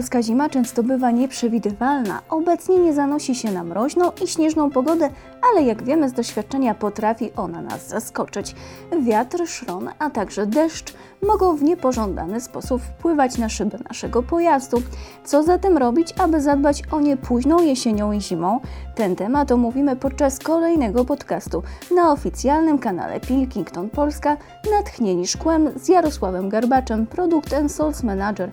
Polska zima często bywa nieprzewidywalna. Obecnie nie zanosi się na mroźną i śnieżną pogodę, ale jak wiemy z doświadczenia potrafi ona nas zaskoczyć. Wiatr, szron, a także deszcz mogą w niepożądany sposób wpływać na szyby naszego pojazdu. Co zatem robić, aby zadbać o nie późną jesienią i zimą? Ten temat omówimy podczas kolejnego podcastu na oficjalnym kanale Pilkington Polska Natchnieni Szkłem z Jarosławem Garbaczem, Product and Sales Manager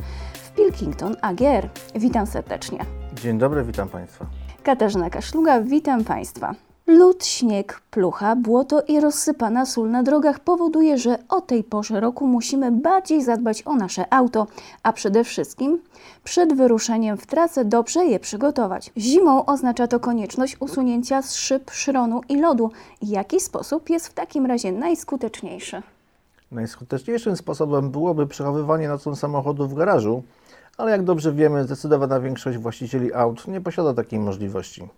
Pilkington AGR. Witam serdecznie. Dzień dobry, witam Państwa. Katarzyna Kaszluga, witam Państwa. Lód, śnieg, plucha, błoto i rozsypana sól na drogach powoduje, że o tej porze roku musimy bardziej zadbać o nasze auto, a przede wszystkim przed wyruszeniem w trasę dobrze je przygotować. Zimą oznacza to konieczność usunięcia z szyb, szronu i lodu. Jaki sposób jest w takim razie najskuteczniejszy? Najskuteczniejszym sposobem byłoby przechowywanie nocą samochodu w garażu, ale jak dobrze wiemy, zdecydowana większość właścicieli aut nie posiada takiej możliwości.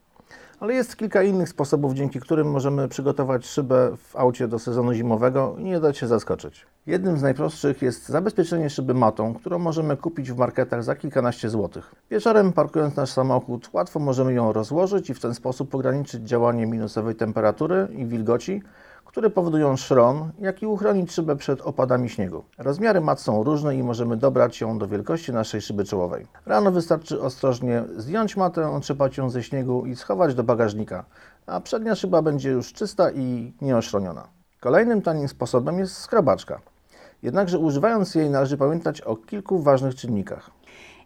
Ale jest kilka innych sposobów, dzięki którym możemy przygotować szybę w aucie do sezonu zimowego i nie dać się zaskoczyć. Jednym z najprostszych jest zabezpieczenie szyby matą, którą możemy kupić w marketach za kilkanaście złotych. Wieczorem, parkując nasz samochód, łatwo możemy ją rozłożyć i w ten sposób ograniczyć działanie minusowej temperatury i wilgoci, które powodują szron, jak i uchronić szybę przed opadami śniegu. Rozmiary mat są różne i możemy dobrać ją do wielkości naszej szyby czołowej. Rano wystarczy ostrożnie zdjąć matę, otrzepać ją ze śniegu i schować do bagażnika, a przednia szyba będzie już czysta i nieoszroniona. Kolejnym tanim sposobem jest skrobaczka. Jednakże używając jej należy pamiętać o kilku ważnych czynnikach.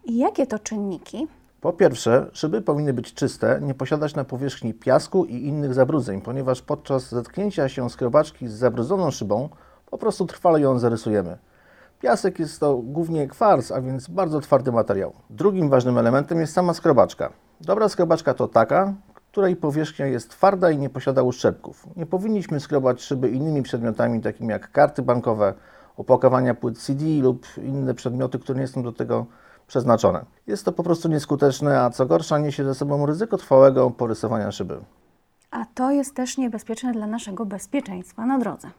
I jakie to czynniki? Po pierwsze, szyby powinny być czyste, nie posiadać na powierzchni piasku i innych zabrudzeń, ponieważ podczas zetknięcia się skrobaczki z zabrudzoną szybą po prostu trwale ją zarysujemy. Piasek jest to głównie kwarc, a więc bardzo twardy materiał. Drugim ważnym elementem jest sama skrobaczka. Dobra skrobaczka to taka, której powierzchnia jest twarda i nie posiada uszczerbków. Nie powinniśmy skrobać szyby innymi przedmiotami, takimi jak karty bankowe, opakowania płyt CD lub inne przedmioty, które nie są do tego przeznaczone. Jest to po prostu nieskuteczne, a co gorsza niesie ze sobą ryzyko trwałego porysowania szyby. A to jest też niebezpieczne dla naszego bezpieczeństwa na drodze.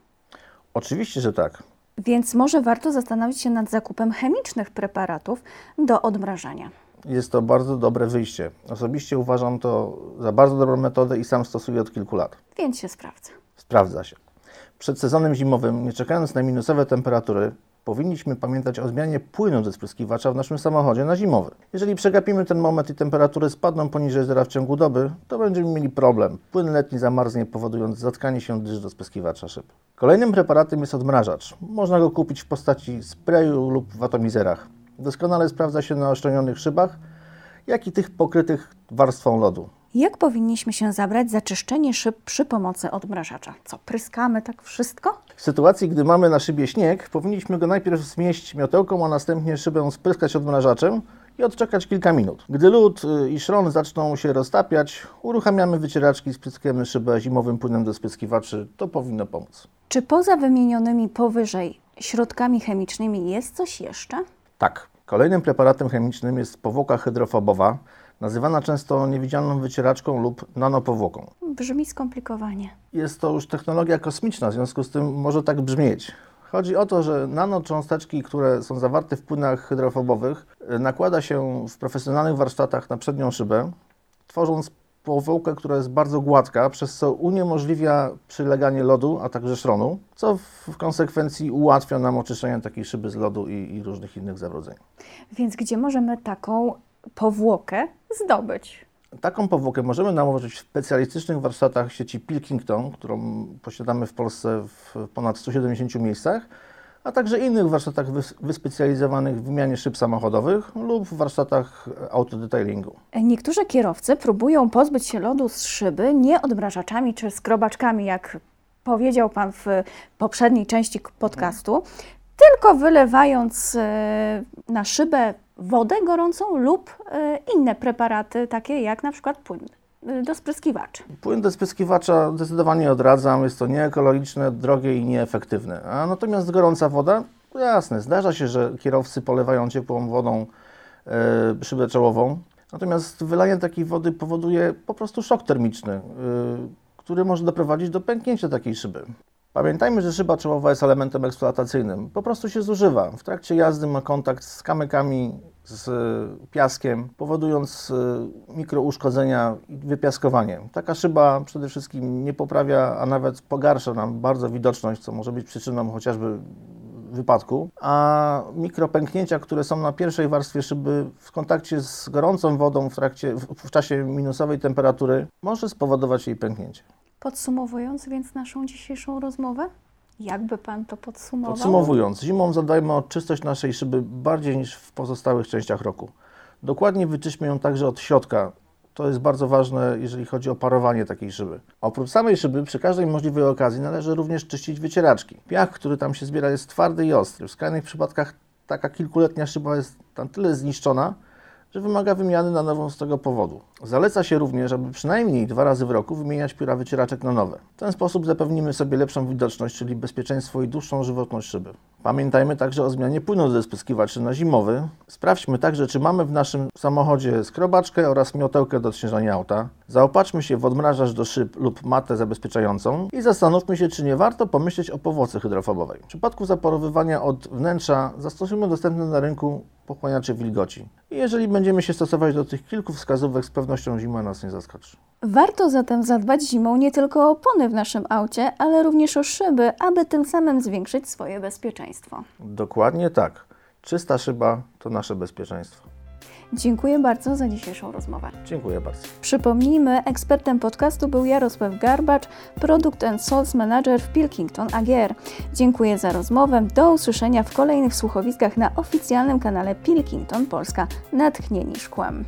Oczywiście, że tak. Więc może warto zastanowić się nad zakupem chemicznych preparatów do odmrażania. Jest to bardzo dobre wyjście. Osobiście uważam to za bardzo dobrą metodę i sam stosuję od kilku lat. Więc się sprawdza. Sprawdza się. Przed sezonem zimowym, nie czekając na minusowe temperatury, powinniśmy pamiętać o zmianie płynu do spryskiwacza w naszym samochodzie na zimowy. Jeżeli przegapimy ten moment i temperatury spadną poniżej zera w ciągu doby, to będziemy mieli problem. Płyn letni zamarznie, powodując zatkanie się dysz do spryskiwacza szyb. Kolejnym preparatem jest odmrażacz. Można go kupić w postaci sprayu lub w atomizerach. Doskonale sprawdza się na oszczonionych szybach, jak i tych pokrytych warstwą lodu. Jak powinniśmy się zabrać za czyszczenie szyb przy pomocy odmrażacza? Co, pryskamy tak wszystko? W sytuacji, gdy mamy na szybie śnieg, powinniśmy go najpierw zmieść miotełką, a następnie szybę spryskać odmrażaczem i odczekać kilka minut. Gdy lód y, i szron zaczną się roztapiać, uruchamiamy wycieraczki, spryskujemy szybę zimowym płynem do spryskiwaczy. To powinno pomóc. Czy poza wymienionymi powyżej środkami chemicznymi jest coś jeszcze? Tak. Kolejnym preparatem chemicznym jest powłoka hydrofobowa, nazywana często niewidzialną wycieraczką lub nanopowłoką. Brzmi skomplikowanie. Jest to już technologia kosmiczna, w związku z tym może tak brzmieć. Chodzi o to, że nanocząsteczki, które są zawarte w płynach hydrofobowych, y, nakłada się w profesjonalnych warsztatach na przednią szybę, tworząc powłokę, która jest bardzo gładka, przez co uniemożliwia przyleganie lodu, a także szronu, co w konsekwencji ułatwia nam oczyszczenie takiej szyby z lodu i, i różnych innych zabrudzeń. Więc gdzie możemy taką powłokę zdobyć? Taką powłokę możemy nałożyć w specjalistycznych warsztatach sieci Pilkington, którą posiadamy w Polsce w ponad 170 miejscach, a także innych warsztatach wys- wyspecjalizowanych w wymianie szyb samochodowych lub w warsztatach autodetailingu. Niektórzy kierowcy próbują pozbyć się lodu z szyby nie odmrażaczami czy skrobaczkami, jak powiedział Pan w poprzedniej części podcastu, tylko wylewając e, na szybę wodę gorącą lub e, inne preparaty, takie jak na przykład płyn e, do spryskiwaczy. Płyn do spryskiwacza zdecydowanie odradzam, jest to nieekologiczne, drogie i nieefektywne. A natomiast gorąca woda, to jasne, zdarza się, że kierowcy polewają ciepłą wodą e, szybę czołową, natomiast wylanie takiej wody powoduje po prostu szok termiczny, e, który może doprowadzić do pęknięcia takiej szyby. Pamiętajmy, że szyba czołowa jest elementem eksploatacyjnym. Po prostu się zużywa. W trakcie jazdy ma kontakt z kamykami z piaskiem, powodując y, mikrouszkodzenia i wypiaskowanie. Taka szyba przede wszystkim nie poprawia, a nawet pogarsza nam bardzo widoczność, co może być przyczyną chociażby wypadku, a mikropęknięcia, które są na pierwszej warstwie szyby w kontakcie z gorącą wodą w, trakcie, w, w czasie minusowej temperatury może spowodować jej pęknięcie. Podsumowując więc naszą dzisiejszą rozmowę, jakby pan to podsumował? Podsumowując, zimą zadbajmy o czystość naszej szyby bardziej niż w pozostałych częściach roku. Dokładnie wyczyśmy ją także od środka. To jest bardzo ważne, jeżeli chodzi o parowanie takiej szyby. Oprócz samej szyby, przy każdej możliwej okazji należy również czyścić wycieraczki. Piach, który tam się zbiera, jest twardy i ostry. W skrajnych przypadkach taka kilkuletnia szyba jest na tyle zniszczona, że wymaga wymiany na nową z tego powodu. Zaleca się również, aby przynajmniej dwa razy w roku wymieniać pióra wycieraczek na nowe. W ten sposób zapewnimy sobie lepszą widoczność, czyli bezpieczeństwo i dłuższą żywotność szyby. Pamiętajmy także o zmianie płynu do despryskiwaczy na zimowy. Sprawdźmy także, czy mamy w naszym samochodzie skrobaczkę oraz miotełkę do odśnieżania auta. Zaopatrzmy się w odmrażacz do szyb lub matę zabezpieczającą i zastanówmy się, czy nie warto pomyśleć o powłoce hydrofobowej. W przypadku zaporowywania od wnętrza zastosujmy dostępne na rynku pochłaniacze wilgoci. I jeżeli będziemy się stosować do tych kilku wskazówek, z pewnością zima nas nie zaskoczy. Warto zatem zadbać zimą nie tylko o opony w naszym aucie, ale również o szyby, aby tym samym zwiększyć swoje bezpieczeństwo. Dokładnie tak. Czysta szyba to nasze bezpieczeństwo. Dziękuję bardzo za dzisiejszą rozmowę. Dziękuję bardzo. Przypomnijmy, ekspertem podcastu był Jarosław Garbacz, Product and Sales Manager w Pilkington AGR. Dziękuję za rozmowę. Do usłyszenia w kolejnych słuchowiskach na oficjalnym kanale Pilkington Polska Natchnieni Szkłem.